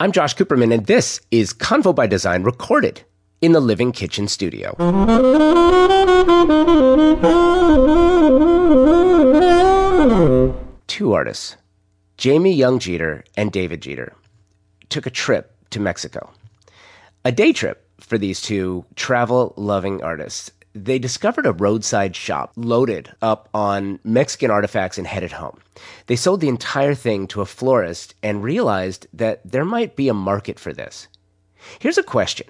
I'm Josh Cooperman, and this is Convo by Design recorded in the Living Kitchen studio. Two artists, Jamie Young Jeter and David Jeter, took a trip to Mexico. A day trip for these two travel loving artists they discovered a roadside shop loaded up on Mexican artifacts and headed home. They sold the entire thing to a florist and realized that there might be a market for this. Here's a question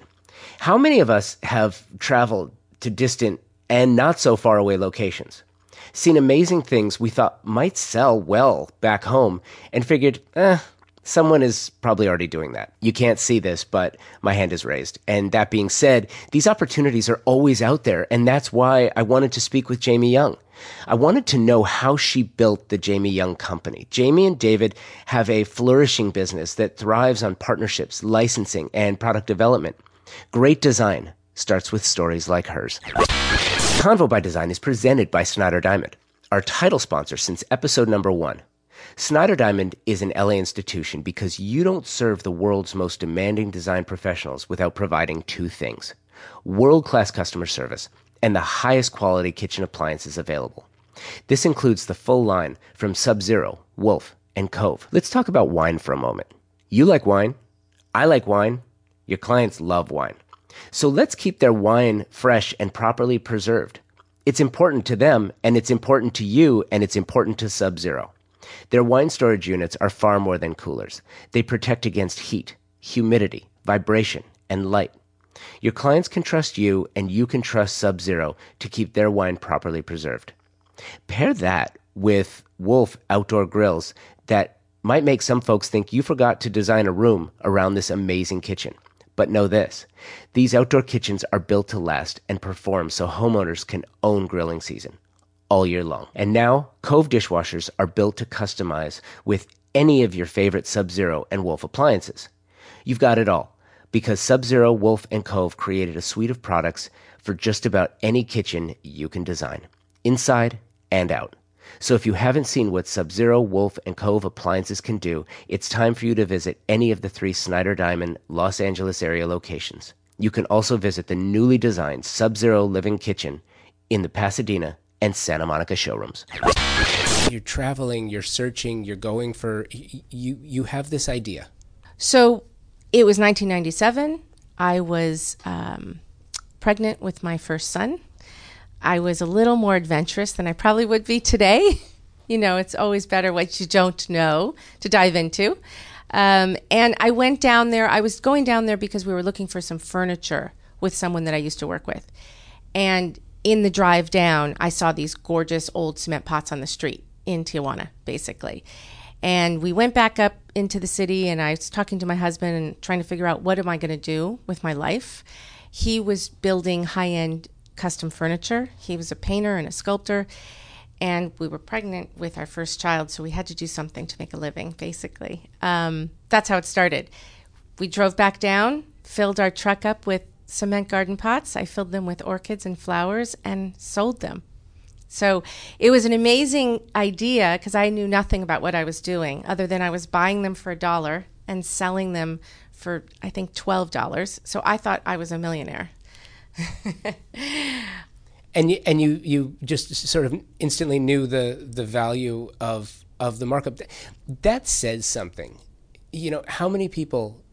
How many of us have traveled to distant and not so far away locations? Seen amazing things we thought might sell well back home and figured, eh, Someone is probably already doing that. You can't see this, but my hand is raised. And that being said, these opportunities are always out there. And that's why I wanted to speak with Jamie Young. I wanted to know how she built the Jamie Young Company. Jamie and David have a flourishing business that thrives on partnerships, licensing, and product development. Great design starts with stories like hers. Convo by Design is presented by Snyder Diamond, our title sponsor since episode number one. Snyder Diamond is an LA institution because you don't serve the world's most demanding design professionals without providing two things world class customer service and the highest quality kitchen appliances available. This includes the full line from Sub Zero, Wolf, and Cove. Let's talk about wine for a moment. You like wine. I like wine. Your clients love wine. So let's keep their wine fresh and properly preserved. It's important to them, and it's important to you, and it's important to Sub Zero. Their wine storage units are far more than coolers. They protect against heat, humidity, vibration, and light. Your clients can trust you, and you can trust Sub Zero to keep their wine properly preserved. Pair that with Wolf outdoor grills that might make some folks think you forgot to design a room around this amazing kitchen. But know this these outdoor kitchens are built to last and perform so homeowners can own grilling season all year long. And now, Cove dishwashers are built to customize with any of your favorite Sub Zero and Wolf appliances. You've got it all because Sub Zero, Wolf, and Cove created a suite of products for just about any kitchen you can design, inside and out. So if you haven't seen what Sub Zero, Wolf, and Cove appliances can do, it's time for you to visit any of the three Snyder Diamond Los Angeles area locations. You can also visit the newly designed Sub Zero Living Kitchen in the Pasadena, and Santa Monica showrooms. You're traveling, you're searching, you're going for you you have this idea. So it was 1997. I was um, pregnant with my first son. I was a little more adventurous than I probably would be today. you know, it's always better what you don't know to dive into. Um, and I went down there. I was going down there because we were looking for some furniture with someone that I used to work with. And in the drive down, I saw these gorgeous old cement pots on the street in Tijuana, basically. And we went back up into the city, and I was talking to my husband and trying to figure out what am I going to do with my life. He was building high end custom furniture. He was a painter and a sculptor, and we were pregnant with our first child, so we had to do something to make a living, basically. Um, that's how it started. We drove back down, filled our truck up with cement garden pots. I filled them with orchids and flowers and sold them. So it was an amazing idea because I knew nothing about what I was doing other than I was buying them for a dollar and selling them for, I think, $12. So I thought I was a millionaire. and you, and you, you just sort of instantly knew the, the value of, of the markup. That says something. You know, how many people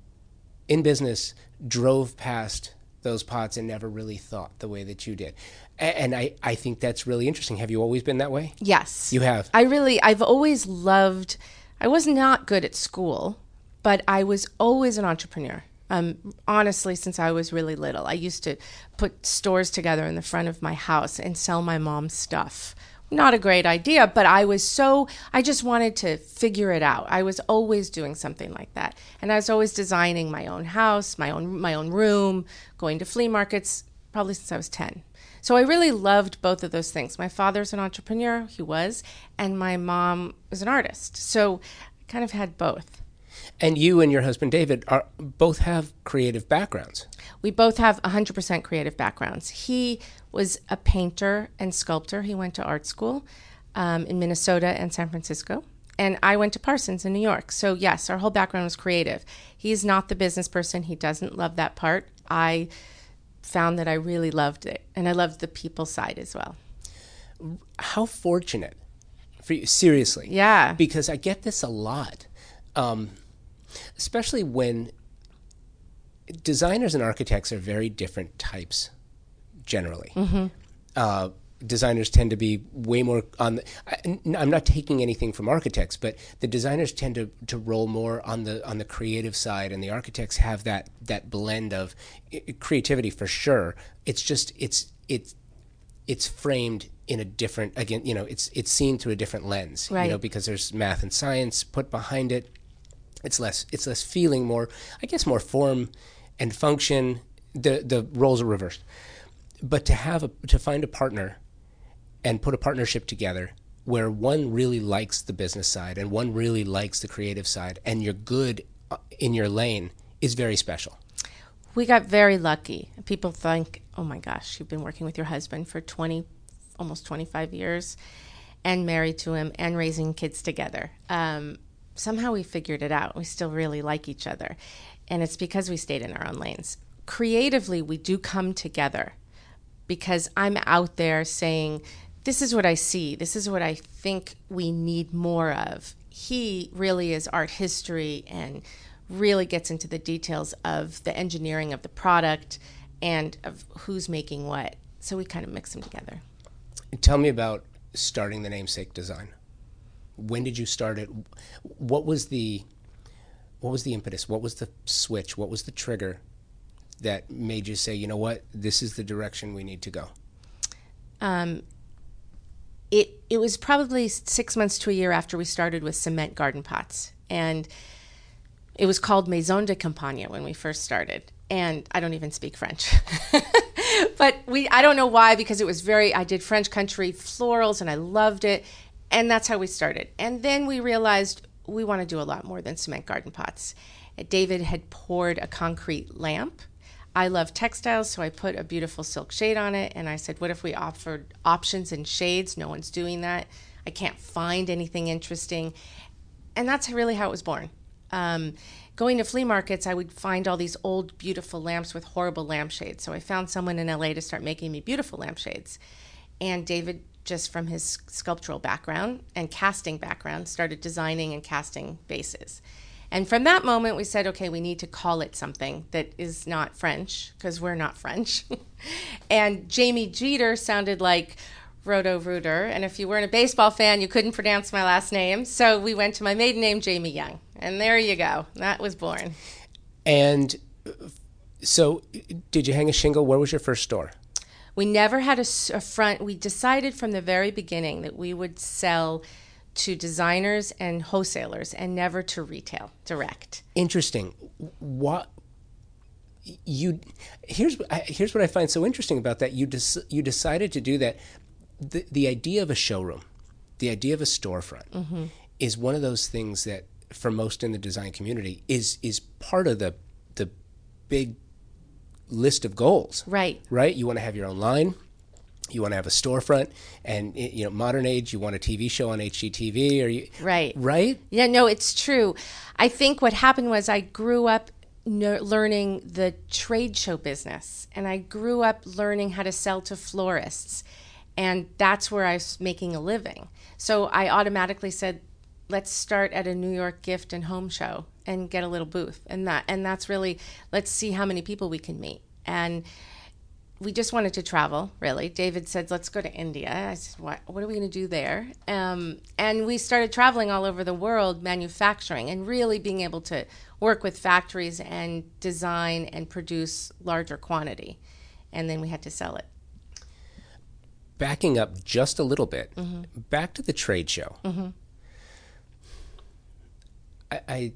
in business drove past those pots and never really thought the way that you did. And I, I think that's really interesting. Have you always been that way? Yes. You have? I really, I've always loved, I was not good at school, but I was always an entrepreneur. Um, honestly, since I was really little, I used to put stores together in the front of my house and sell my mom's stuff not a great idea, but I was so, I just wanted to figure it out. I was always doing something like that. And I was always designing my own house, my own, my own room, going to flea markets, probably since I was 10. So I really loved both of those things. My father's an entrepreneur, he was, and my mom was an artist. So I kind of had both. And you and your husband David are both have creative backgrounds. We both have 100% creative backgrounds. He was a painter and sculptor. He went to art school um, in Minnesota and San Francisco. And I went to Parsons in New York. So, yes, our whole background was creative. He's not the business person, he doesn't love that part. I found that I really loved it, and I loved the people side as well. How fortunate for you, seriously. Yeah. Because I get this a lot, um, especially when designers and architects are very different types generally. Uh, designers tend to be way more on the, I, I'm not taking anything from architects, but the designers tend to, to roll more on the on the creative side and the architects have that that blend of creativity for sure. It's just it's it's it's framed in a different again, you know, it's it's seen through a different lens, right. you know, because there's math and science put behind it. It's less it's less feeling, more I guess more form and function. The the roles are reversed. But to have a to find a partner and put a partnership together where one really likes the business side and one really likes the creative side and you're good uh, in your lane is very special. We got very lucky. People think, oh my gosh, you've been working with your husband for 20, almost 25 years and married to him and raising kids together. Um, somehow we figured it out. We still really like each other. And it's because we stayed in our own lanes. Creatively, we do come together because I'm out there saying, this is what I see, this is what I think we need more of. He really is art history and really gets into the details of the engineering of the product and of who's making what. So we kind of mix them together. Tell me about starting the namesake design. When did you start it? What was the what was the impetus? What was the switch? What was the trigger that made you say, you know what, this is the direction we need to go? Um, it it was probably six months to a year after we started with cement garden pots. And it was called maison de campagne when we first started. And i don't even speak french. But we i don't know why because it was very i did french country florals and i loved it. And that's how we started. And then we realized we want to do a lot more than cement garden pots. David had poured a concrete lamp I love textiles, so I put a beautiful silk shade on it. And I said, What if we offered options and shades? No one's doing that. I can't find anything interesting. And that's really how it was born. Um, going to flea markets, I would find all these old, beautiful lamps with horrible lampshades. So I found someone in LA to start making me beautiful lampshades. And David, just from his sculptural background and casting background, started designing and casting bases. And from that moment, we said, okay, we need to call it something that is not French because we're not French. and Jamie Jeter sounded like Roto Rooter. And if you weren't a baseball fan, you couldn't pronounce my last name. So we went to my maiden name, Jamie Young. And there you go. That was born. And so, did you hang a shingle? Where was your first store? We never had a front. We decided from the very beginning that we would sell to designers and wholesalers and never to retail direct. Interesting. What you here's here's what I find so interesting about that. You des, you decided to do that. The the idea of a showroom, the idea of a storefront, mm-hmm. is one of those things that for most in the design community is is part of the the big list of goals. Right. right? You want to have your own line. You want to have a storefront, and you know, modern age. You want a TV show on HGTV, or you Right. right? Yeah, no, it's true. I think what happened was I grew up learning the trade show business, and I grew up learning how to sell to florists, and that's where I was making a living. So I automatically said, "Let's start at a New York gift and home show and get a little booth," and that and that's really let's see how many people we can meet and we just wanted to travel, really. David said, let's go to India. I said, what, what are we going to do there? Um, and we started traveling all over the world, manufacturing, and really being able to work with factories and design and produce larger quantity. And then we had to sell it. Backing up just a little bit, Mm-hmm. back to the trade show. I, I,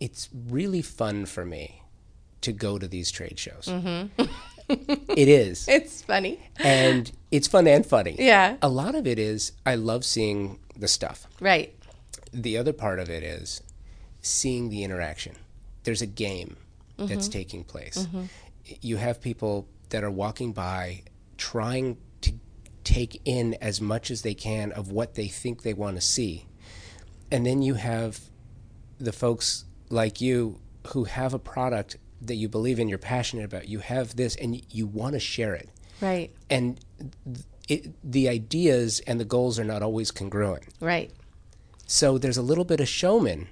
it's really fun for me to go to these trade shows. Mm-hmm. it is. It's funny. and it's fun and funny. Yeah. A lot of it is I love seeing the stuff. Right. The other part of it is seeing the interaction. There's a game Mm-hmm. that's taking place. You have people that are walking by trying to take in as much as they can of what they think they want to see. and then you have the folks like you who have a product that you believe in, you're passionate about. You have this, and you want to share it. Right. And it, the ideas and the goals are not always congruent. Right. So there's a little bit of showman.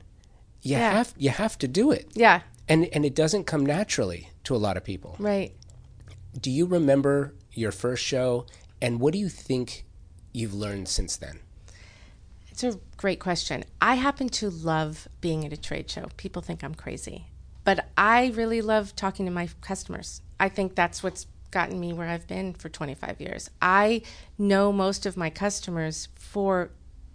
You Yeah. have you have to do it, Yeah. and and it doesn't come naturally to a lot of people. Right. Do you remember your first show, and what do you think you've learned since then? It's a great question. I happen to love being at a trade show. People think I'm crazy, but I really love talking to my customers. I think that's what's gotten me where I've been for 25 years. I know most of my customers for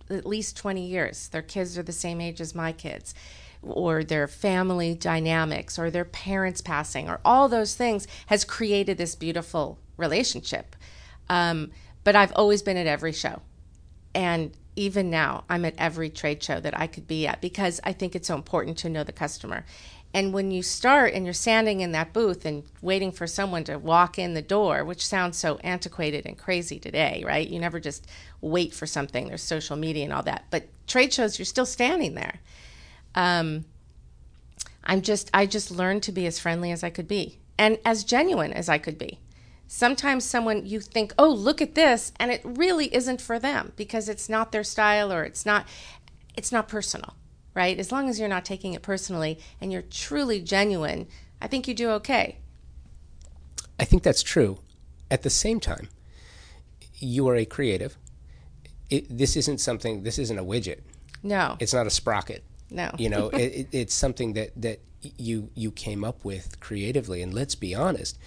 at least 20 years. Their kids are the same age as my kids, or their family dynamics, or their parents passing, or all those things has created this beautiful relationship. Um, but I've always been at every show. And even now, I'm at every trade show that I could be at because I think it's so important to know the customer. And when you start and you're standing in that booth and waiting for someone to walk in the door, which sounds so antiquated and crazy today, right? You never just wait for something. There's social media and all that. But trade shows, you're still standing there. Um, I'm just, I just learned to be as friendly as I could be and as genuine as I could be sometimes someone you think oh look at this and it really isn't for them because it's not their style or it's not it's not personal right as long as you're not taking it personally and you're truly genuine i think you do okay I think that's true. At the same time, you are a creative. It, this isn't something. This isn't a widget. no It's not a sprocket. no You know, it, it, it's something that that you you came up with creatively. And let's be honest,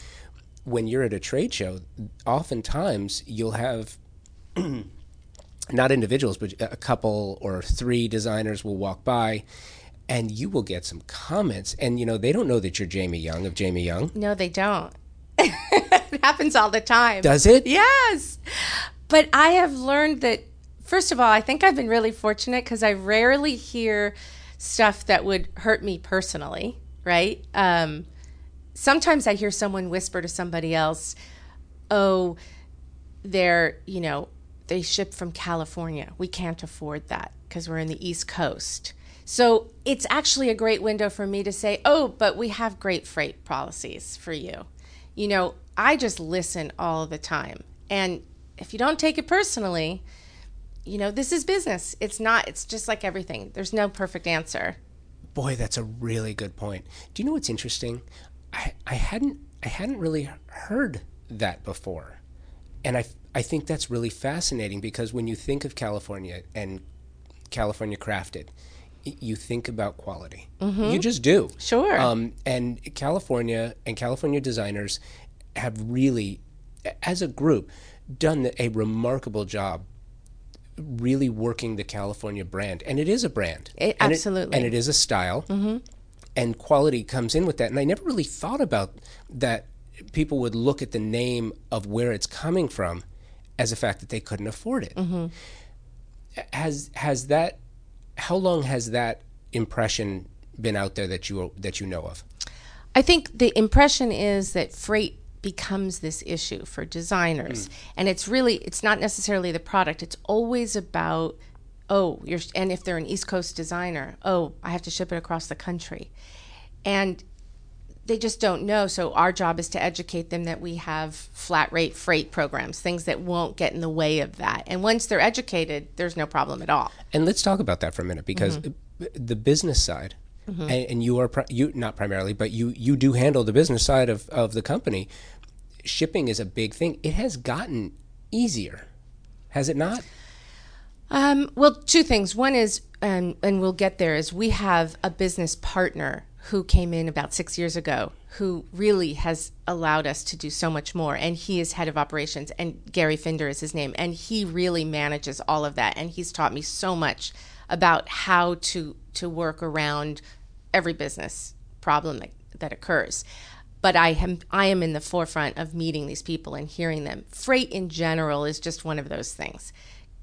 when you're at a trade show, oftentimes you'll have not individuals, but a couple or three designers will walk by. And you will get some comments, and you know they don't know that you're Jamie Young of Jamie Young. no they don't it happens all the time Does it? Yes. But I have learned that, first of all, I think I've been really fortunate because I rarely hear stuff that would hurt me personally, right? Um, sometimes I hear someone whisper to somebody else, oh, they're, you know, they ship from California. We can't afford that because we're in the East Coast. So it's actually a great window for me to say, oh, but we have great freight policies for you. You know, I just listen all the time. And if you don't take it personally, you know, this is business. It's not, it's just like everything. There's no perfect answer. Boy, that's a really good point. Do you know what's interesting? I, I hadn't I hadn't really heard that before, and I I think that's really fascinating because when you think of California and California crafted, you think about quality. You just do. Sure. Um, and California and California designers have really, as a group, done a remarkable job really working the California brand. And it is a brand. It- And absolutely. and it is a style. And quality comes in with that. And I never really thought about that people would look at the name of where it's coming from as a fact that they couldn't afford it. Mm-hmm. Has has that how long has that impression been out there that you that you know of? I think the impression is that freight becomes this issue for designers, hmm. and it's really it's not necessarily the product. It's always about oh, you're and if they're an East Coast designer, oh, I have to ship it across the country, and they just don't know. So our job is to educate them that we have flat rate freight programs, things that won't get in the way of that. And once they're educated, there's no problem at all. And let's talk about that for a minute because mm-hmm. the business side, mm-hmm. and, and you are pri- you not primarily, but you you do handle the business side of of the company. Shipping is a big thing. It has gotten easier, has it not? Um, well, two things. One is, and and we'll get there, is we have a business partner who came in about six years ago who really has allowed us to do so much more. And he is head of operations, and Gary Finder is his name. And he really manages all of that. And he's taught me so much about how to, to work around every business problem that, that occurs. But I am I am in the forefront of meeting these people and hearing them. Freight in general is just one of those things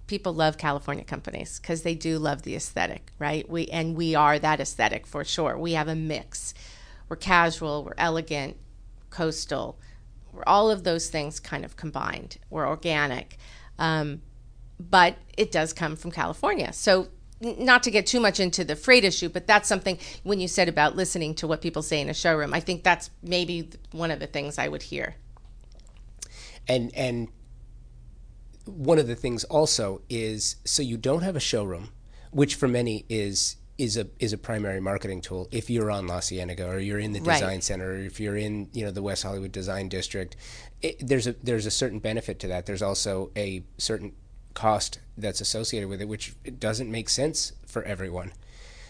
people love California companies because they do love the aesthetic, right? We and we are that aesthetic for sure. We have a mix. We're casual, we're elegant, coastal, we're all of those things kind of combined. We're organic, um, but it does come from California. So not to get too much into the freight issue, but that's something when you said about listening to what people say in a showroom, I think that's maybe one of the things I would hear. And and one of the things also is so you don't have a showroom, which for many is is a is a primary marketing tool. If you're on La Cienega or you're in the Right. design center, or if you're in you know the West Hollywood Design District, it, there's a there's a certain benefit to that. There's also a certain cost that's associated with it, which doesn't make sense for everyone.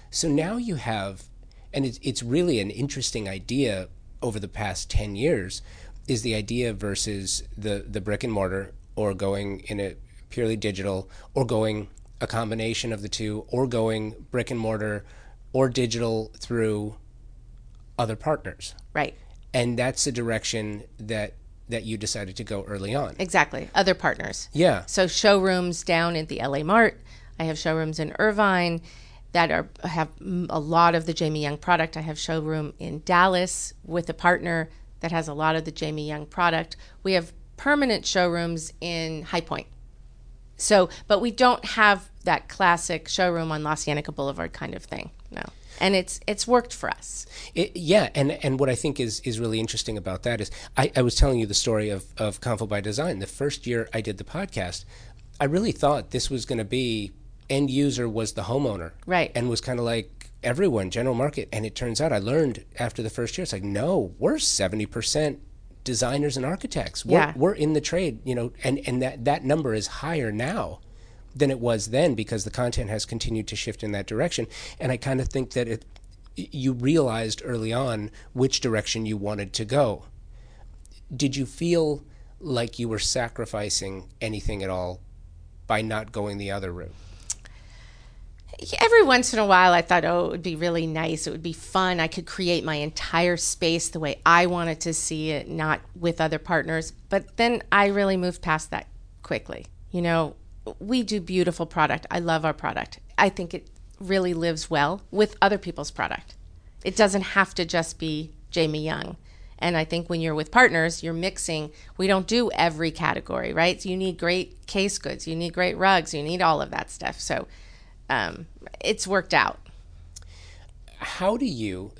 So now you have, and it's, it's really an interesting idea over the past 10 years, is the idea versus the, the brick and mortar or going in a purely digital or going a combination of the two or going brick and mortar or digital through other partners. Right. And that's the direction that that you decided to go early on. Exactly. Other partners. Yeah. So showrooms down at the LA Mart. I have showrooms in Irvine that are have a lot of the Jamie Young product. I have showroom in Dallas with a partner that has a lot of the Jamie Young product. We have permanent showrooms in High Point. So, but we don't have that classic showroom on La Cienega Boulevard kind of thing. No. And it's it's worked for us. It, yeah, and and what I think is is really interesting about that is I, I was telling you the story of of Convo by Design. The first year I did the podcast, I really thought this was going to be end user was the homeowner, Right. and was kind of like everyone general market. And it turns out I learned after the first year, it's like no, we're seventy percent designers and architects. We're, Yeah. we're in the trade, you know, and and that that number is higher now than it was then because the content has continued to shift in that direction. And I kind of think that it you realized early on which direction you wanted to go. Did you feel like you were sacrificing anything at all by not going the other route? Every once in a while I thought, oh, it would be really nice. It would be fun. I could create my entire space the way I wanted to see it, not with other partners. But then I really moved past that quickly. You know, we do beautiful product. I love our product. I think it really lives well with other people's product. It doesn't have to just be Jamie Young. And I think when you're with partners, you're mixing. We don't do every category, right? So you need great case goods, you need great rugs, you need all of that stuff. So um, it's worked out. How do you,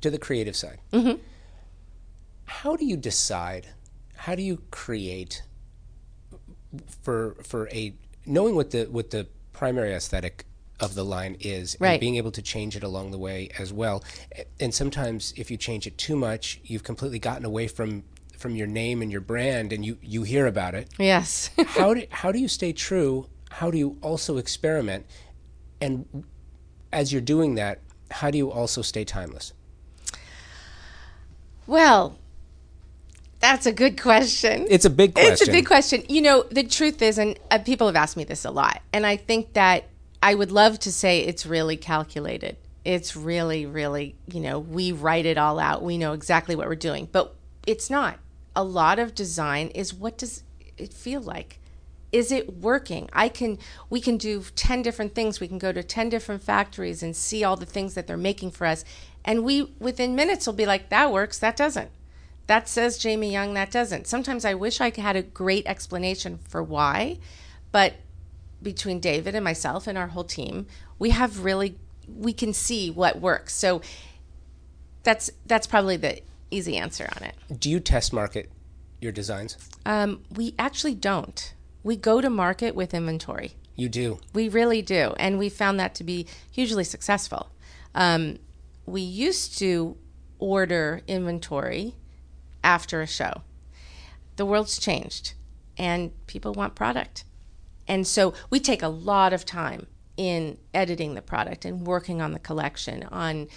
to the creative side, how do you decide? How do you create for for a knowing what the what the primary aesthetic of the line is and being able to change it along the way as well. And sometimes if you change it too much, you've completely gotten away from from your name and your brand and you you hear about it. Yes. how do how do you stay true? How do you also experiment? And as you're doing that, how do you also stay timeless? well, that's a good question. It's a big question. It's a big question. You know, the truth is, and uh, people have asked me this a lot, and I think that I would love to say it's really calculated. It's really, really, you know, we write it all out. We know exactly what we're doing, but it's not. A lot of design is what does it feel like? Is it working? I can, we can do 10 different things. We can go to 10 different factories and see all the things that they're making for us. And we, within minutes, will be like, that works, that doesn't that says Jamie Young, that doesn't. Sometimes I wish I had a great explanation for why, but between David and myself and our whole team, we have really we can see what works. So that's that's probably the easy answer on it. Do you test market your designs? Um, we actually don't. We go to market with inventory. You do. We really do. And we found that to be hugely successful. Um, we used to order inventory after a show. The world's changed and people want product. And so we take a lot of time in editing the product and working on the collection, on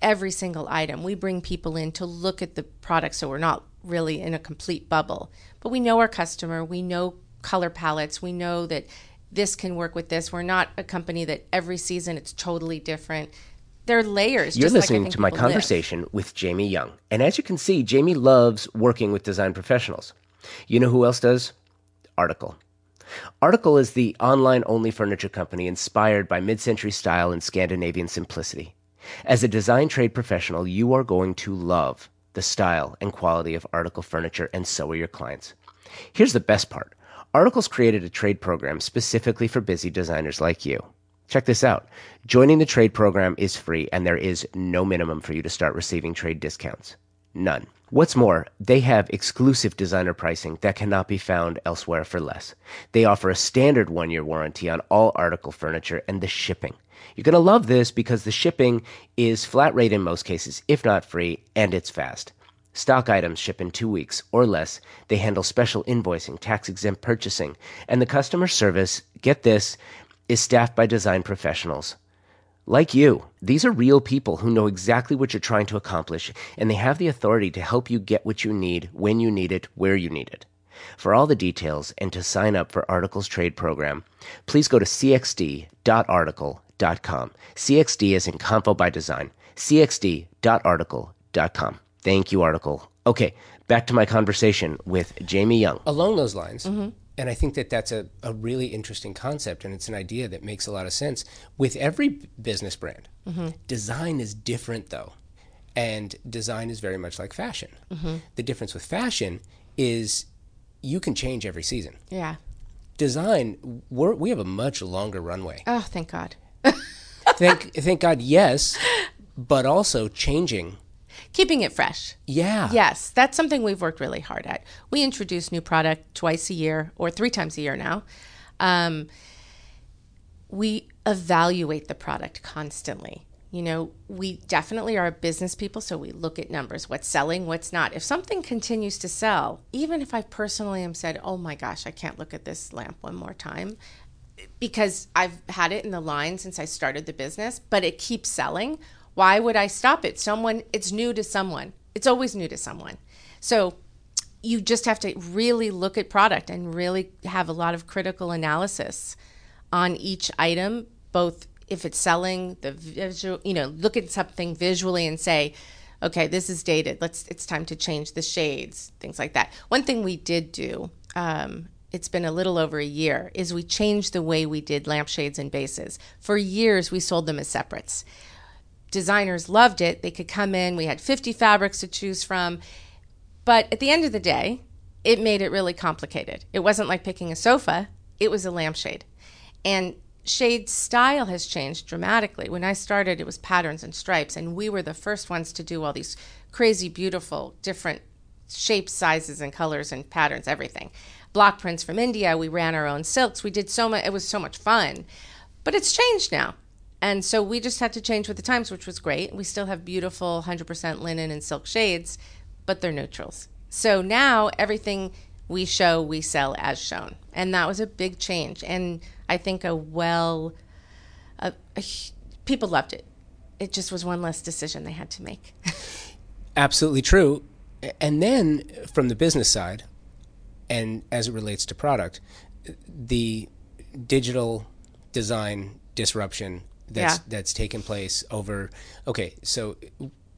every single item. We bring people in to look at the product so we're not really in a complete bubble. But we know our customer, we know color palettes, we know that this can work with this. We're not a company that every season it's totally different. There are layers. You're like listening think to my people live. conversation with Jamie Young. And as you can see, Jamie loves working with design professionals. You know who else does? Article. Article is the online only furniture company inspired by mid century style and Scandinavian simplicity. As a design trade professional, you are going to love the style and quality of Article furniture, and so are your clients. Here's the best part Article's created a trade program specifically for busy designers like you. Check this out. Joining the trade program is free and there is no minimum for you to start receiving trade discounts. None. What's more, they have exclusive designer pricing that cannot be found elsewhere for less. They offer a standard one year warranty on all article furniture and the shipping. You're going to love this because the shipping is flat rate in most cases, if not free, and it's fast. Stock items ship in two weeks or less. They handle special invoicing, tax exempt purchasing, and the customer service, get this, is staffed by design professionals. Like you, these are real people who know exactly what you're trying to accomplish, and they have the authority to help you get what you need, when you need it, where you need it. For all the details and to sign up for Article's trade program, please go to cxd.article.com. CXD is in Convo by Design. cxd.article.com. Thank you, Article. Okay, back to my conversation with Jamie Young. Along those lines, and I think that that's a, a really interesting concept, and it's an idea that makes a lot of sense. With every business brand, design is different, though. And design is very much like fashion. The difference with fashion is you can change every season. Yeah. Design, we're, we have a much longer runway. Oh, thank God. thank, thank God, yes, but also changing. Keeping it fresh. Yeah. Yes, that's something we've worked really hard at. We introduce new product twice a year or three times a year now. Um, we evaluate the product constantly. You know, we definitely are business people, so we look at numbers what's selling, what's not. If something continues to sell, even if I personally am said, oh my gosh, I can't look at this lamp one more time, because I've had it in the line since I started the business, but it keeps selling. Why would I stop it? Someone, it's new to someone. It's always new to someone. So you just have to really look at product and really have a lot of critical analysis on each item, both if it's selling, the visual, you know, look at something visually and say, okay, this is dated. Let's, it's time to change the shades, things like that. One thing we did do, um, it's been a little over a year, is we changed the way we did lampshades and bases. For years, we sold them as separates. Designers loved it. They could come in, we had 50 fabrics to choose from. But at the end of the day, it made it really complicated. It wasn't like picking a sofa, it was a lampshade. And shade style has changed dramatically. When I started, it was patterns and stripes, and we were the first ones to do all these crazy, beautiful, different shapes, sizes, and colors and patterns, everything. Block prints from India. We ran our own silks. We did so much. It was so much fun, but it's changed now, and so we just had to change with the times, which was great. We still have beautiful 100% linen and silk shades, but they're neutrals. So now everything we show, we sell as shown, and that was a big change. And I think a well, a, a, people loved it. It just was one less decision they had to make. Absolutely true. And then from the business side, and as it relates to product, the digital design disruption that's Yeah. that's taken place over okay, so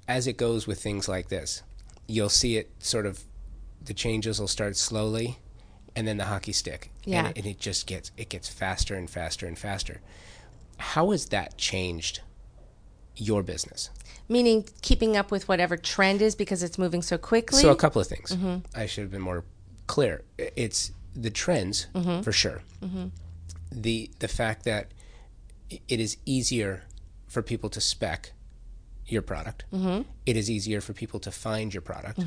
as it goes with things like this, you'll see it sort of the changes will start slowly and then the hockey stick. Yeah. And and it just gets it gets faster and faster and faster. How has that changed your business? Meaning keeping up with whatever trend is because it's moving so quickly. So a couple of things. Mm-hmm. I should have been more clear. It's the trends mm-hmm. for sure. Mm-hmm. The the fact that it is easier for people to spec your product. It is easier for people to find your product.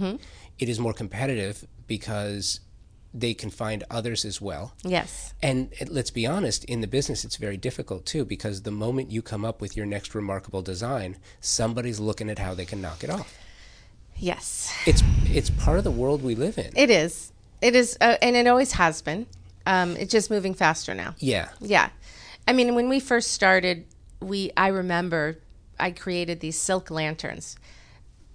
It is more competitive because they can find others as well. yes. And let's be honest, in the business, it's very difficult too because the moment you come up with your next remarkable design, somebody's looking at how they can knock it off. Yes. It's it's part of the world we live in. It is. It is, uh, and it always has been. Um, it's just moving faster now. Yeah. Yeah. I mean, when we first started, we I remember I created these silk lanterns.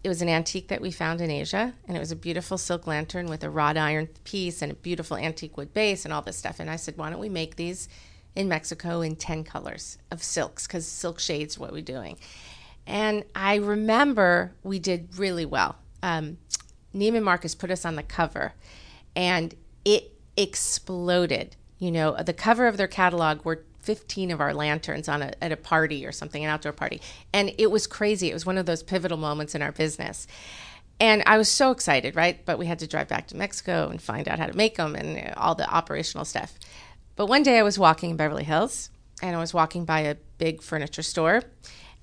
It was an antique that we found in Asia, and it was a beautiful silk lantern with a wrought iron piece and a beautiful antique wood base and all this stuff. And I said, why don't we make these in Mexico in 10 colors of silks? Because silk shades what we're doing. And I remember we did really well. Um, Neiman Marcus put us on the cover, and it exploded. You know, the cover of their catalog were 15 of our lanterns on a, at a party or something, an outdoor party. And it was crazy. It was one of those pivotal moments in our business. And I was so excited, right? But we had to drive back to Mexico and find out how to make them and all the operational stuff. But one day I was walking in Beverly Hills and I was walking by a big furniture store,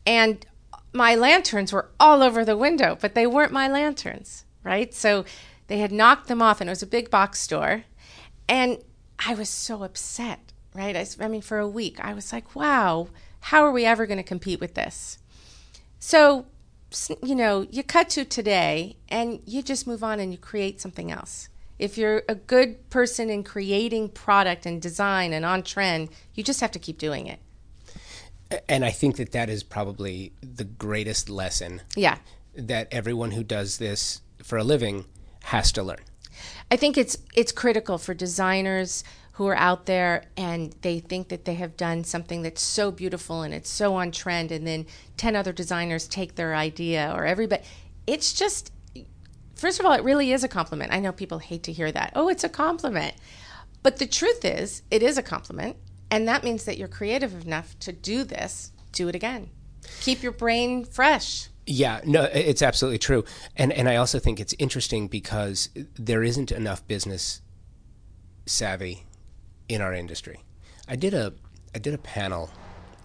and my lanterns were all over the window, but they weren't my lanterns, right? So they had knocked them off, and it was a big box store. And I was so upset, right? I, I mean, for a week, I was like, wow, how are we ever going to compete with this? So, you know, you cut to today and you just move on and you create something else. If you're a good person in creating product and design and on trend, you just have to keep doing it. And I think that that is probably the greatest lesson. Yeah. That everyone who does this for a living has to learn. I think it's it's critical for designers who are out there and they think that they have done something that's so beautiful and it's so on trend and then 10 other designers take their idea or everybody it's just first of all it really is a compliment. I know people hate to hear that. Oh it's a compliment. But the truth is it is a compliment and that means that you're creative enough to do this do it again. Keep your brain fresh. Yeah, no, it's absolutely true, and and I also think it's interesting because there isn't enough business savvy in our industry. I did a I did a panel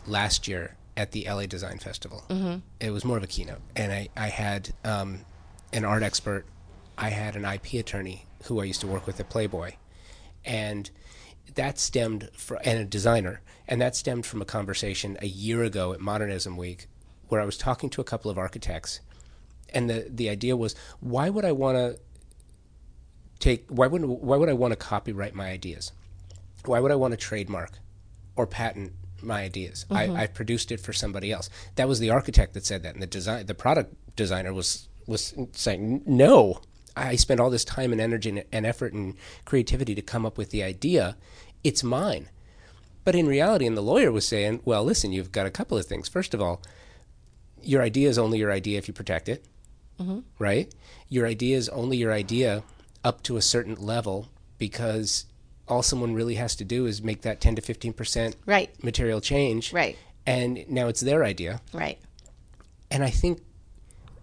last year at the LA Design Festival. Mm-hmm. It was more of a keynote, and I I had um, an art expert, I had an IP attorney who I used to work with at Playboy, and that stemmed from and a designer, and that stemmed from a conversation a year ago at Modernism Week where I was talking to a couple of architects, and the the idea was, why would I want to take why would why would I want to copyright my ideas? Why would I want to trademark or patent my ideas? Mm-hmm. I, I produced it for somebody else. That was the architect that said that, and the design the product designer was was saying no. I spent all this time and energy and effort and creativity to come up with the idea. It's mine. But in reality, and the lawyer was saying, well, listen, you've got a couple of things. First of all, your idea is only your idea if you protect it, mm-hmm. right? Your idea is only your idea up to a certain level because all someone really has to do is make that 10 to 15% right. material change. Right. And now it's their idea. Right. And I think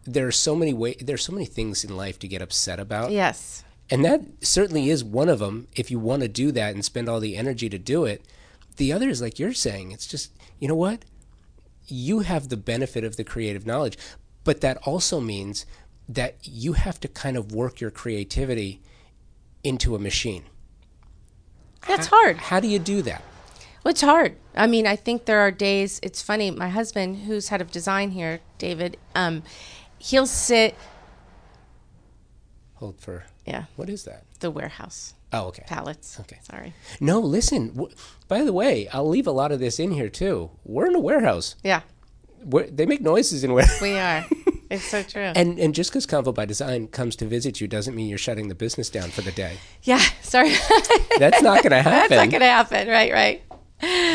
there are so many way there's so many things in life to get upset about. Yes. And that certainly is one of them if you want to do that and spend all the energy to do it. The other is like you're saying, it's just, you know what? you have the benefit of the creative knowledge, but that also means that you have to kind of work your creativity into a machine. That's how, hard. How do you do that? Well, it's hard. I mean, I think there are days. It's funny. My husband, who's head of design here, David, um, he'll sit. Hold for. Yeah. What is that? The warehouse. Oh, okay. Pallets. Okay. Sorry. No, listen. W- by the way, I'll leave a lot of this in here too. We're in a warehouse. Yeah. We're, they make noises in where we are. It's so true. and and just because Convo by Design comes to visit you doesn't mean you're shutting the business down for the day. Yeah. Sorry. That's not going to happen. That's not going to happen. Right. Right.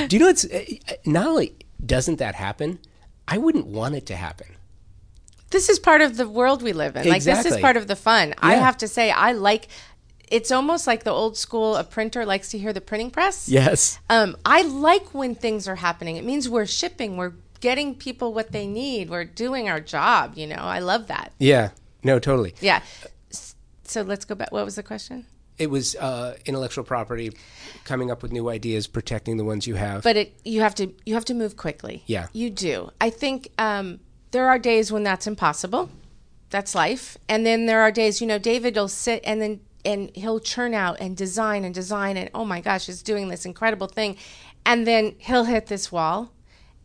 Do you know it's uh, not only doesn't that happen, I wouldn't want it to happen this is part of the world we live in. Like this is part of the fun. Yeah. I have to say I like it's almost like the old school a printer likes to hear the printing press. Yes. Um, I like when things are happening. It means we're shipping, we're getting people what they need, we're doing our job, you know. I love that. Yeah. No, totally. Yeah. So let's go back. What was the question? It was uh, intellectual property, coming up with new ideas, protecting the ones you have. But it, you have to you have to move quickly. Yeah, you do. I think um, there are days when that's impossible. That's life. And then there are days, you know, David will sit and then and he'll churn out and design and design and oh my gosh, he's doing this incredible thing. And then he'll hit this wall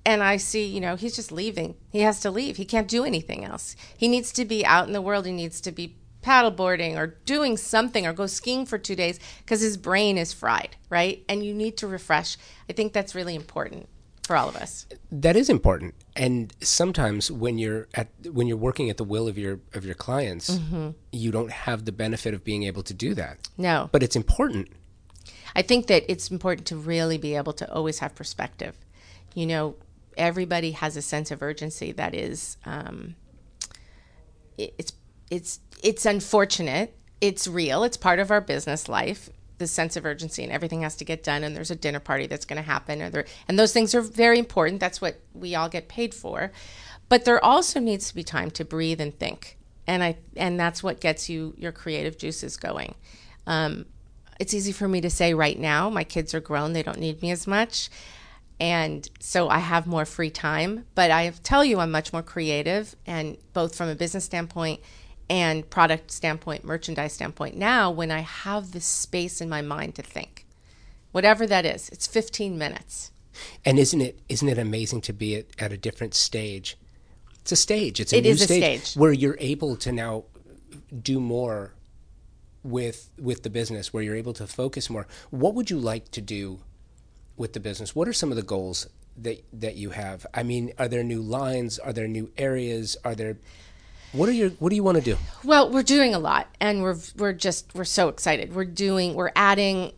and I see, you know, he's just leaving. He has to leave. He can't do anything else. He needs to be out in the world. He needs to be paddleboarding or doing something or go skiing for two days because his brain is fried, right? And you need to refresh. I think that's really important for all of us. That is important. And sometimes when you're at when you're working at the will of your of your clients, mm-hmm. you don't have the benefit of being able to do that. No. But it's important. I think that it's important to really be able to always have perspective. You know, everybody has a sense of urgency that is um, it, it's it's it's unfortunate. It's real. It's part of our business life. The sense of urgency and everything has to get done and there's a dinner party that's going to happen there, and those things are very important. That's what we all get paid for. But there also needs to be time to breathe and think and i and that's what gets you your creative juices going. Um, it's easy for me to say right now my kids are grown they don't need me as much And so I have more free time, but I tell you I'm much more creative and both from a business standpoint and product standpoint, merchandise standpoint. Now, when I have this space in my mind to think, whatever that is, it's 15 minutes. And isn't it isn't it amazing to be at, at a different stage? It's a stage. It's a It new is a stage, stage. where you're able to now do more with with the business, where you're able to focus more. What would you like to do with the business? What are some of the goals that that you have? I mean, are there new lines? Are there new areas? Are there what are your what do you want to do? Well, we're doing a lot, and we're we're just we're so excited. We're doing we're adding.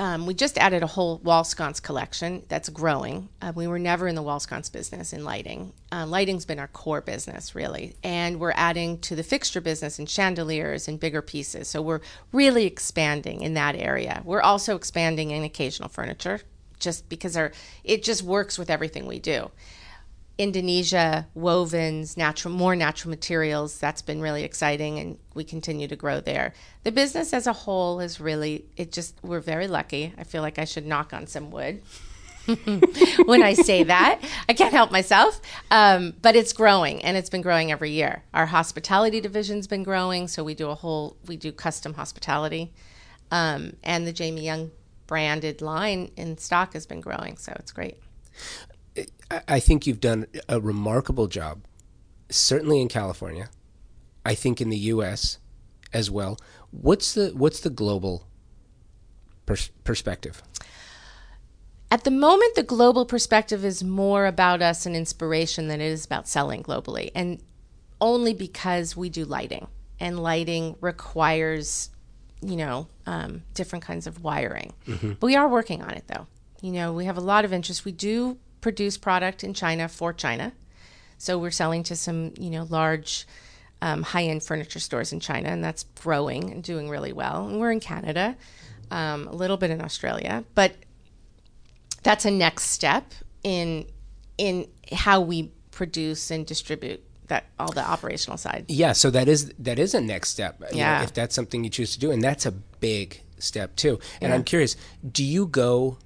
Um, we just added a whole wall sconce collection that's growing. Uh, we were never in the wall sconce business in lighting. Uh, lighting's been our core business, really, and we're adding to the fixture business and chandeliers and bigger pieces. So we're really expanding in that area. We're also expanding in occasional furniture, just because our it just works with everything we do. Indonesia, wovens, natural, more natural materials. That's been really exciting, and we continue to grow there. The business as a whole is really, it just, we're very lucky. I feel like I should knock on some wood when I say that. I can't help myself. Um, but it's growing, and it's been growing every year. Our hospitality division's been growing, so we do a whole, we do custom hospitality. Um, and the Jamie Young branded line in stock has been growing, so it's great. I- think you've done a remarkable job, certainly in California. I think in the U.S. as well. What's the what's the global pers- perspective? At the moment, the global perspective is more about us and inspiration than it is about selling globally. And only because we do lighting, and lighting requires, you know, um, different kinds of wiring. But we are working on it, though. You know, we have a lot of interest. We do produce product in China for China. So we're selling to some, you know, large um, high-end furniture stores in China, and that's growing and doing really well. And we're in Canada, um, a little bit in Australia, but that's a next step in in how we produce and distribute that all the operational side. Yeah, so that is that is a next step. you know, Yeah. if that's something you choose to do, and that's a big step too. And Yeah. I'm curious, do you go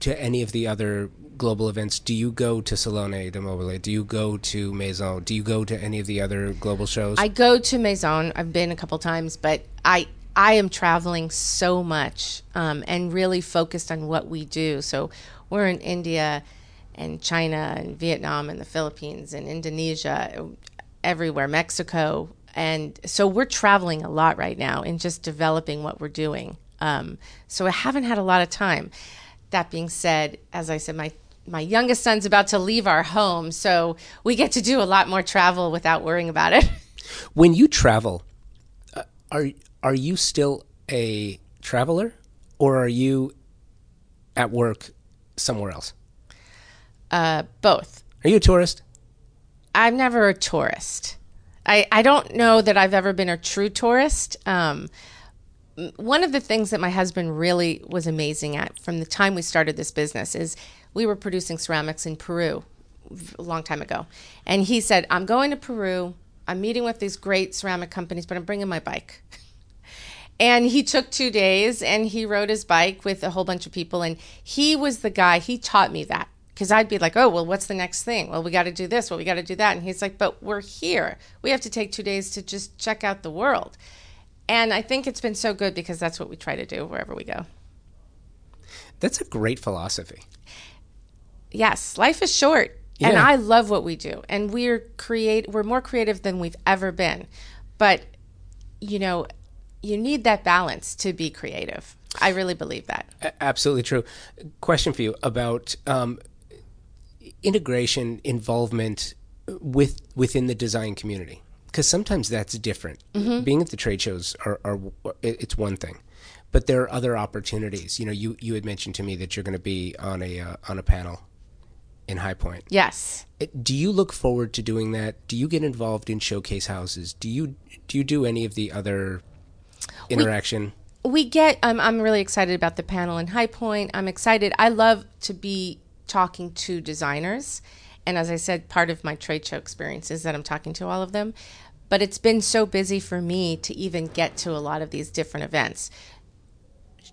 to any of the other global events? Do you go to Salone de Mobile? Do you go to Maison? Do you go to any of the other global shows? I go to Maison. I've been a couple times, but I I am traveling so much um, and really focused on what we do. So we're in India and China and Vietnam and the Philippines and Indonesia, everywhere, Mexico. And so we're traveling a lot right now and just developing what we're doing. Um, so I haven't had a lot of time. That being said, as I said, my my youngest son's about to leave our home, so we get to do a lot more travel without worrying about it. when you travel, uh, are are you still a traveler, or are you at work somewhere else? Uh, both. Are you a tourist? I'm never a tourist. I, I don't know that I've ever been a true tourist. Um, one of the things that my husband really was amazing at from the time we started this business is we were producing ceramics in Peru a long time ago. And he said, I'm going to Peru. I'm meeting with these great ceramic companies, but I'm bringing my bike. And he took two days and he rode his bike with a whole bunch of people. And he was the guy, he taught me that. Because I'd be like, oh, well, what's the next thing? Well, we got to do this. Well, we got to do that. And he's like, but we're here. We have to take two days to just check out the world. And I think it's been so good because that's what we try to do wherever we go. That's a great philosophy. Yes, life is short. And I love what we do. And we're create we're more creative than we've ever been. But you know, you need that balance to be creative. I really believe that. A- Absolutely true. Question for you about um, integration, involvement with within the design community, because sometimes that's different. Being at the trade shows are, are it's one thing, but there are other opportunities. You know, you you had mentioned to me that you're going to be on a uh, on a panel in High Point. Yes. Do you look forward to doing that? Do you get involved in showcase houses? Do you do you do any of the other interaction? we get I'm, I'm really excited about the panel in high point i'm excited i love to be talking to designers. And as i said part of my trade show experience is that i'm talking to all of them. But it's been so busy for me to even get to a lot of these different events.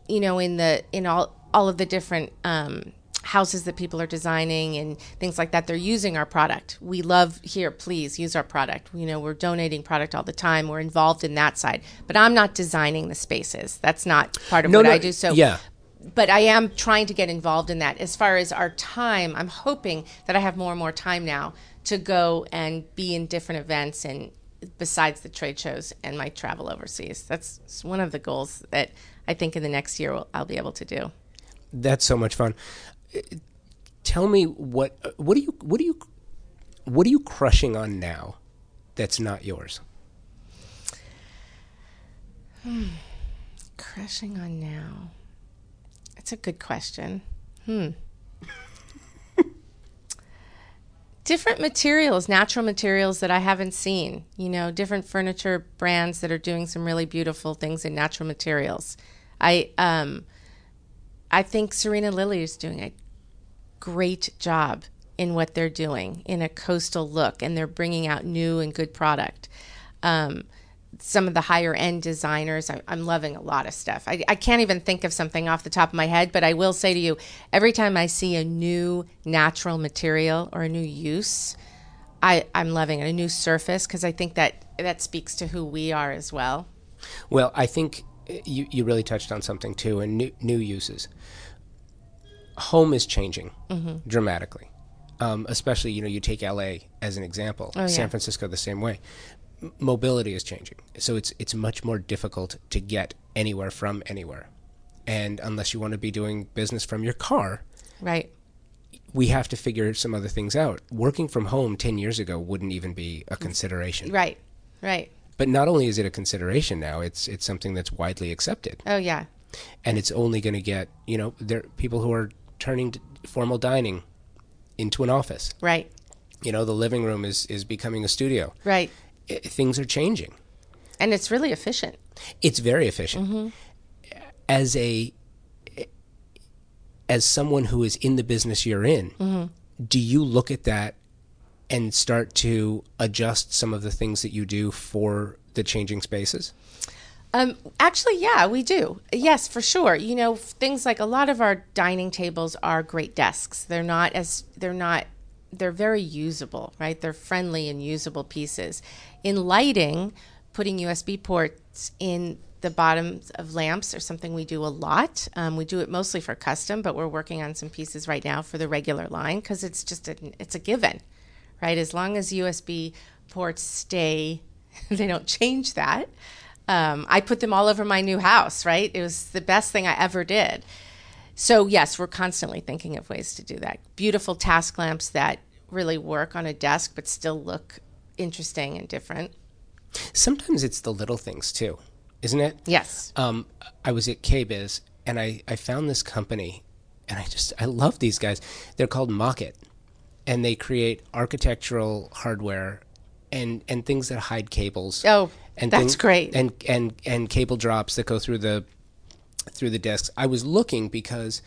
You know in the in all all of the different um, houses that people are designing and things like that they're using our product. We love here please use our product. You know we're donating product all the time. We're involved in that side. But i'm not designing the spaces. That's not part of No, what no, i do. So yeah. But I am trying to get involved in that. As far as our time, I'm hoping that I have more and more time now to go and be in different events and besides the trade shows and my travel overseas. That's one of the goals that I think in the next year I'll be able to do. That's so much fun. Tell me what what are you what are you what are you crushing on now that's not yours? Crushing on now. It's a good question. Hmm. different materials, natural materials that I haven't seen. You know, different furniture brands that are doing some really beautiful things in natural materials. I um, I think Serena Lily is doing a great job in what they're doing in a coastal look, and they're bringing out new and good product. Um, some of the higher end designers, I, I'm loving a lot of stuff. I, I can't even think of something off the top of my head, but I will say to you, every time I see a new natural material or a new use, I, I'm loving it. A new surface because I think that that speaks to who we are as well. Well, I think uh, you, you really touched on something too, and new, new uses. Home is changing dramatically, um, especially you know you take LA as an example, yeah. San Francisco the same way. Mobility is changing, so it's it's much more difficult to get anywhere from anywhere, and unless you want to be doing business from your car, Right. we have to figure some other things out. Working from home ten years ago wouldn't even be a consideration. Right. Right. But not only is it a consideration now, it's it's something that's widely accepted. Oh, yeah. and it's only going to get you know there people who are turning formal dining into an office Right. you know the living room is is becoming a studio Right. I, things are changing And it's really efficient. it's very efficient mm-hmm. as a as someone who is in the business you're in mm-hmm. do you look at that and start to adjust some of the things that you do for the changing spaces Um, actually, yeah, we do. Yes, for sure. You know, things like a lot of our dining tables are great desks. They're not as they're not they're very usable, right? They're friendly and usable pieces. In lighting, putting USB ports in the bottoms of lamps are something we do a lot. Um, we do it mostly for custom, but we're working on some pieces right now for the regular line because it's just a, it's a given, right? As long as USB ports stay, they don't change that. Um, I put them all over my new house, right? It was the best thing I ever did. So, yes, we're constantly thinking of ways to do that. Beautiful task lamps that really work on a desk but still look interesting and different. sometimes it's the little things too isn't it Yes. um, I was at KBIS and I, I found this company and I just I love these guys. They're called Mockett and they create architectural hardware and and things that hide cables. Oh, and that's great. And and and cable drops that go through the through the desks. I was looking because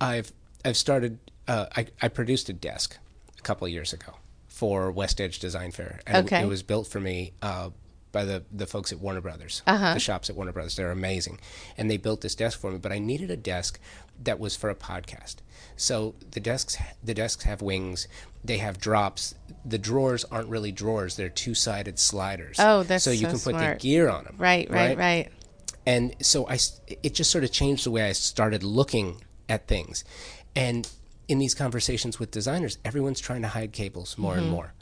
I've I've started uh, I I produced a desk a couple of years ago for West Edge Design Fair. And it- Okay. it was built for me uh, by the the folks at Warner Brothers. Uh-huh. The shops at Warner Brothers. They're amazing, and they built this desk for me. But I needed a desk that was for a podcast. So the desks the desks have wings. They have drops. The drawers aren't really drawers. They're two sided sliders. Oh, that's so you so can put smart. the gear on them. right, right, right. And so I, it just sort of changed the way I started looking at things. And in these conversations with designers, everyone's trying to hide cables more and mm-hmm. more.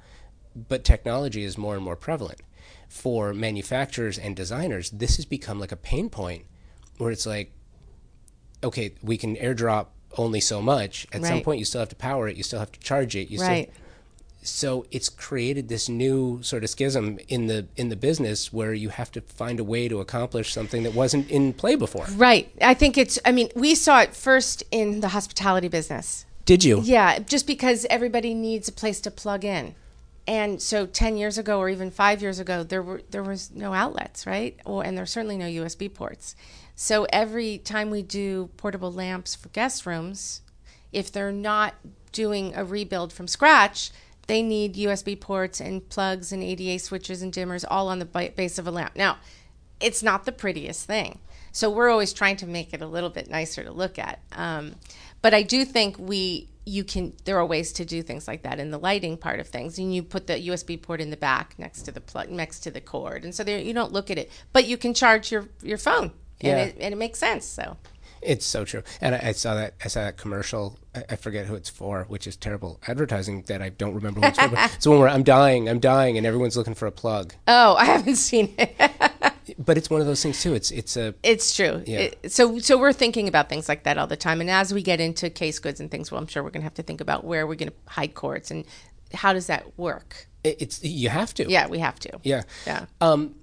But technology is more and more prevalent. For manufacturers and designers, this has become like a pain point where it's like, okay, we can airdrop only so much. At some point, you still have to power it, you still have to charge it. Right. so it's created this new sort of schism in the in the business where you have to find a way to accomplish something that wasn't in play before. Right. I think it's, I mean, we saw it first in the hospitality business. Did you? Yeah, just because everybody needs a place to plug in. And so 10 years ago or even 5 years ago there were there was no outlets, right? Or and there's certainly no USB ports. So every time we do portable lamps for guest rooms, if they're not doing a rebuild from scratch, they need USB ports and plugs and ADA switches and dimmers all on the base of a lamp. Now, it's not the prettiest thing. So we're always trying to make it a little bit nicer to look at. Um, but I do think we you can there are ways to do things like that in the lighting part of things and you put the USB port in the back next to the plug next to the cord and so there you don't look at it but you can charge your your phone and, it, and it makes sense so It's so true. And I, I saw that I saw that commercial. I, I forget who it's for, which is terrible advertising that I don't remember who it's for. It's one where I'm dying, I'm dying, and everyone's looking for a plug. oh I haven't seen it But it's one of those things too. It's it's a It's true. Yeah. It- so so we're thinking about things like that all the time. And as we get into case goods and things, well, I'm sure we're going to have to think about where we're going to hide cords and how does that work? it's you have to. Yeah, we have to. Yeah. Yeah. Um,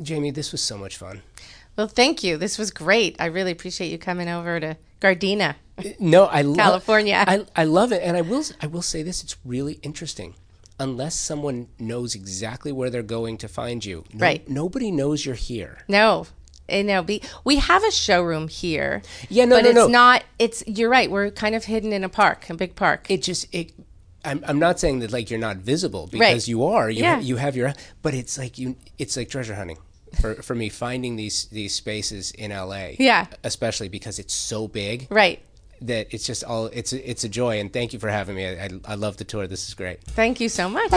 Jamie, this was so much fun. Well, thank you. This was great. I really appreciate you coming over to Gardena. No, I love California. I, I love it, and I will I will say this: it's really interesting. Unless someone knows exactly where they're going to find you, no- Right. Nobody knows you're here. No. eh, No, we, we have a showroom here. Yeah, no, but no, it's no. not. It's you're right. We're kind of hidden in a park, a big park. It just it. I'm, I'm not saying that like you're not visible because you are. You Yeah. you have your. But it's like you. It's like treasure hunting. For, for me, finding these these spaces in LA, Yeah. especially because it's so big, right. That it's just all it's a, it's a joy. And thank you for having me. I, I, I love the tour. This is great. Thank you so much.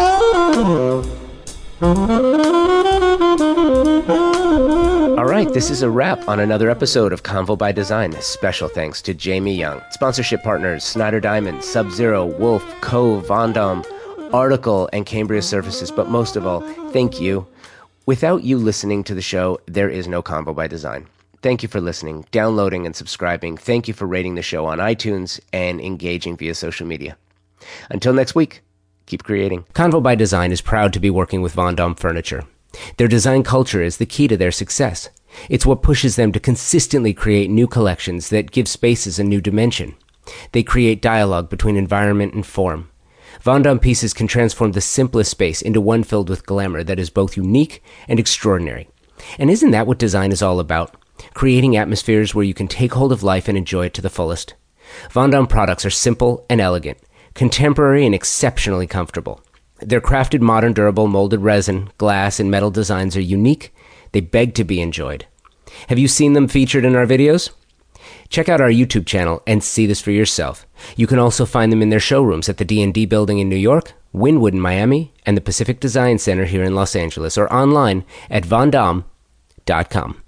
All right, this is a wrap on another episode of Convo by Design. Special thanks to Jamie Young. Sponsorship partners Snyder Diamond, Sub Zero, Wolf, Cove, Vondom, Article, and Cambria Surfaces. But most of all, thank you. Without you listening to the show, there is no Convo by Design. Thank you for listening, downloading, and subscribing. Thank you for rating the show on iTunes and engaging via social media. Until next week, keep creating. Convo by Design is proud to be working with Vondom Furniture. Their design culture is the key to their success. It's what pushes them to consistently create new collections that give spaces a new dimension. They create dialogue between environment and form. Vondom pieces can transform the simplest space into one filled with glamour that is both unique and extraordinary. And isn't that what design is all about? Creating atmospheres where you can take hold of life and enjoy it to the fullest. Vondom products are simple and elegant, contemporary and exceptionally comfortable. Their crafted modern durable molded resin, glass, and metal designs are unique. They beg to be enjoyed. Have you seen them featured in our videos? Check out our YouTube channel and see this for yourself. You can also find them in their showrooms at the D&D building in New York, Wynwood in Miami, and the Pacific Design Center here in Los Angeles or online at vondom.com.